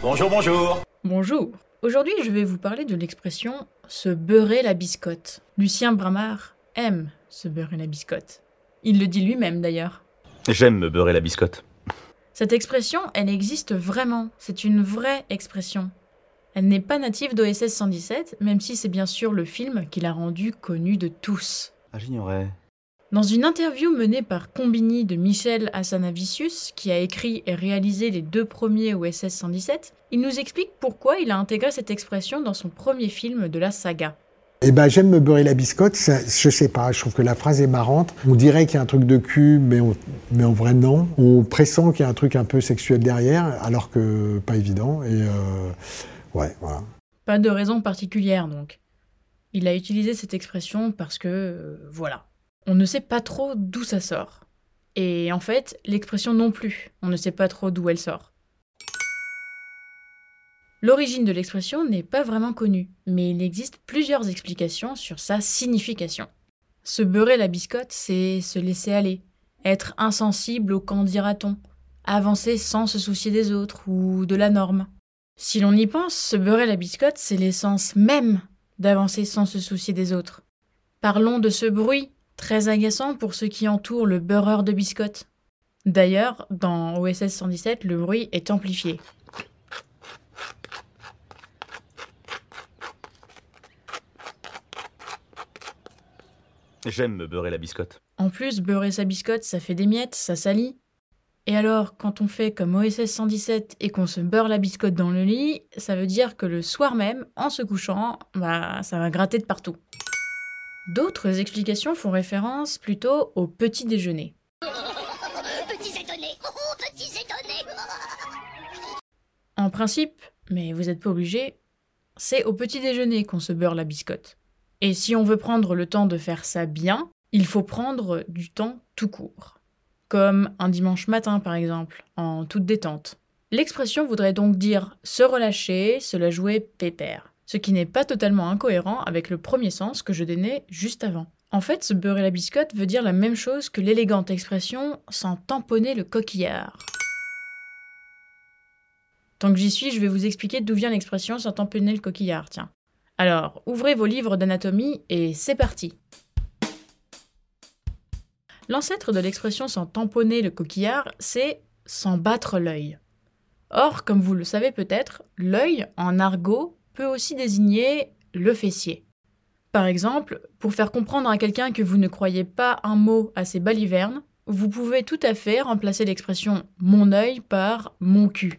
Bonjour, bonjour. Bonjour. Aujourd'hui, je vais vous parler de l'expression se beurrer la biscotte. Lucien Bramard aime se beurrer la biscotte. Il le dit lui-même d'ailleurs. J'aime me beurrer la biscotte. Cette expression, elle existe vraiment. C'est une vraie expression. Elle n'est pas native d'OSS 117, même si c'est bien sûr le film qui l'a rendue connue de tous. Ah, j'ignorais. Dans une interview menée par Combini de Michel Hassanavicius, qui a écrit et réalisé les deux premiers OSS 117, il nous explique pourquoi il a intégré cette expression dans son premier film de la saga. Eh ben, j'aime me beurrer la biscotte, ça, je sais pas, je trouve que la phrase est marrante. On dirait qu'il y a un truc de cul, mais, mais en vrai non. On pressent qu'il y a un truc un peu sexuel derrière, alors que pas évident. Et euh, ouais, voilà. Pas de raison particulière donc. Il a utilisé cette expression parce que, euh, voilà, on ne sait pas trop d'où ça sort. Et en fait, l'expression non plus, on ne sait pas trop d'où elle sort. L'origine de l'expression n'est pas vraiment connue, mais il existe plusieurs explications sur sa signification. Se beurrer la biscotte, c'est se laisser aller, être insensible au qu'en dira-t-on, avancer sans se soucier des autres ou de la norme. Si l'on y pense, se beurrer la biscotte, c'est l'essence même d'avancer sans se soucier des autres. Parlons de ce bruit très agaçant pour ceux qui entourent le beurreur de biscottes. D'ailleurs, dans OSS 117, le bruit est amplifié. J'aime me beurrer la biscotte. En plus, beurrer sa biscotte, ça fait des miettes, ça salit. Et alors, quand on fait comme OSS 117 et qu'on se beurre la biscotte dans le lit, ça veut dire que le soir même, en se couchant, bah ça va gratter de partout. D'autres explications font référence plutôt au petit déjeuner. Petits étonnés, oh, petits étonnés. En principe, mais vous n'êtes pas obligé, c'est au petit déjeuner qu'on se beurre la biscotte. Et si on veut prendre le temps de faire ça bien, il faut prendre du temps tout court. Comme un dimanche matin par exemple, en toute détente. L'expression voudrait donc dire se relâcher, se la jouer pépère ce qui n'est pas totalement incohérent avec le premier sens que je donnais juste avant. En fait, se beurrer la biscotte veut dire la même chose que l'élégante expression sans tamponner le coquillard. Tant que j'y suis, je vais vous expliquer d'où vient l'expression sans tamponner le coquillard, tiens. Alors, ouvrez vos livres d'anatomie et c'est parti. L'ancêtre de l'expression sans tamponner le coquillard, c'est sans battre l'œil. Or, comme vous le savez peut-être, l'œil, en argot, aussi désigner le fessier. Par exemple, pour faire comprendre à quelqu'un que vous ne croyez pas un mot à ses balivernes, vous pouvez tout à fait remplacer l'expression mon œil par mon cul.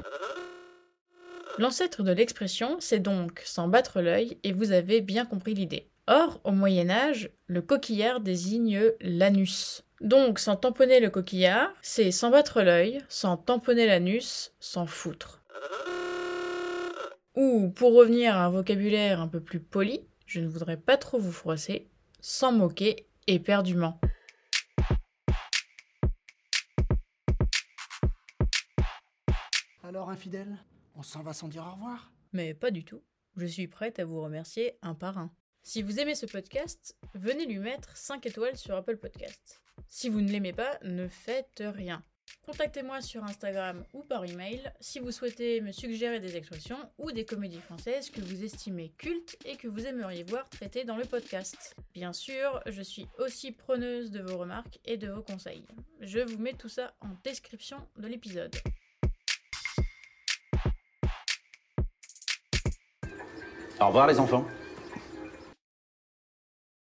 L'ancêtre de l'expression, c'est donc sans battre l'œil, et vous avez bien compris l'idée. Or, au Moyen Âge, le coquillard désigne l'anus. Donc, sans tamponner le coquillard, c'est sans battre l'œil, sans tamponner l'anus, sans foutre. Ou, pour revenir à un vocabulaire un peu plus poli, je ne voudrais pas trop vous froisser, sans moquer éperdument. Alors, infidèle, on s'en va sans dire au revoir? Mais pas du tout. Je suis prête à vous remercier un par un. Si vous aimez ce podcast, venez lui mettre 5 étoiles sur Apple Podcast. Si vous ne l'aimez pas, ne faites rien. Contactez-moi sur Instagram ou par email si vous souhaitez me suggérer des expressions ou des comédies françaises que vous estimez cultes et que vous aimeriez voir traitées dans le podcast. Bien sûr, je suis aussi preneuse de vos remarques et de vos conseils. Je vous mets tout ça en description de l'épisode. Au revoir les enfants.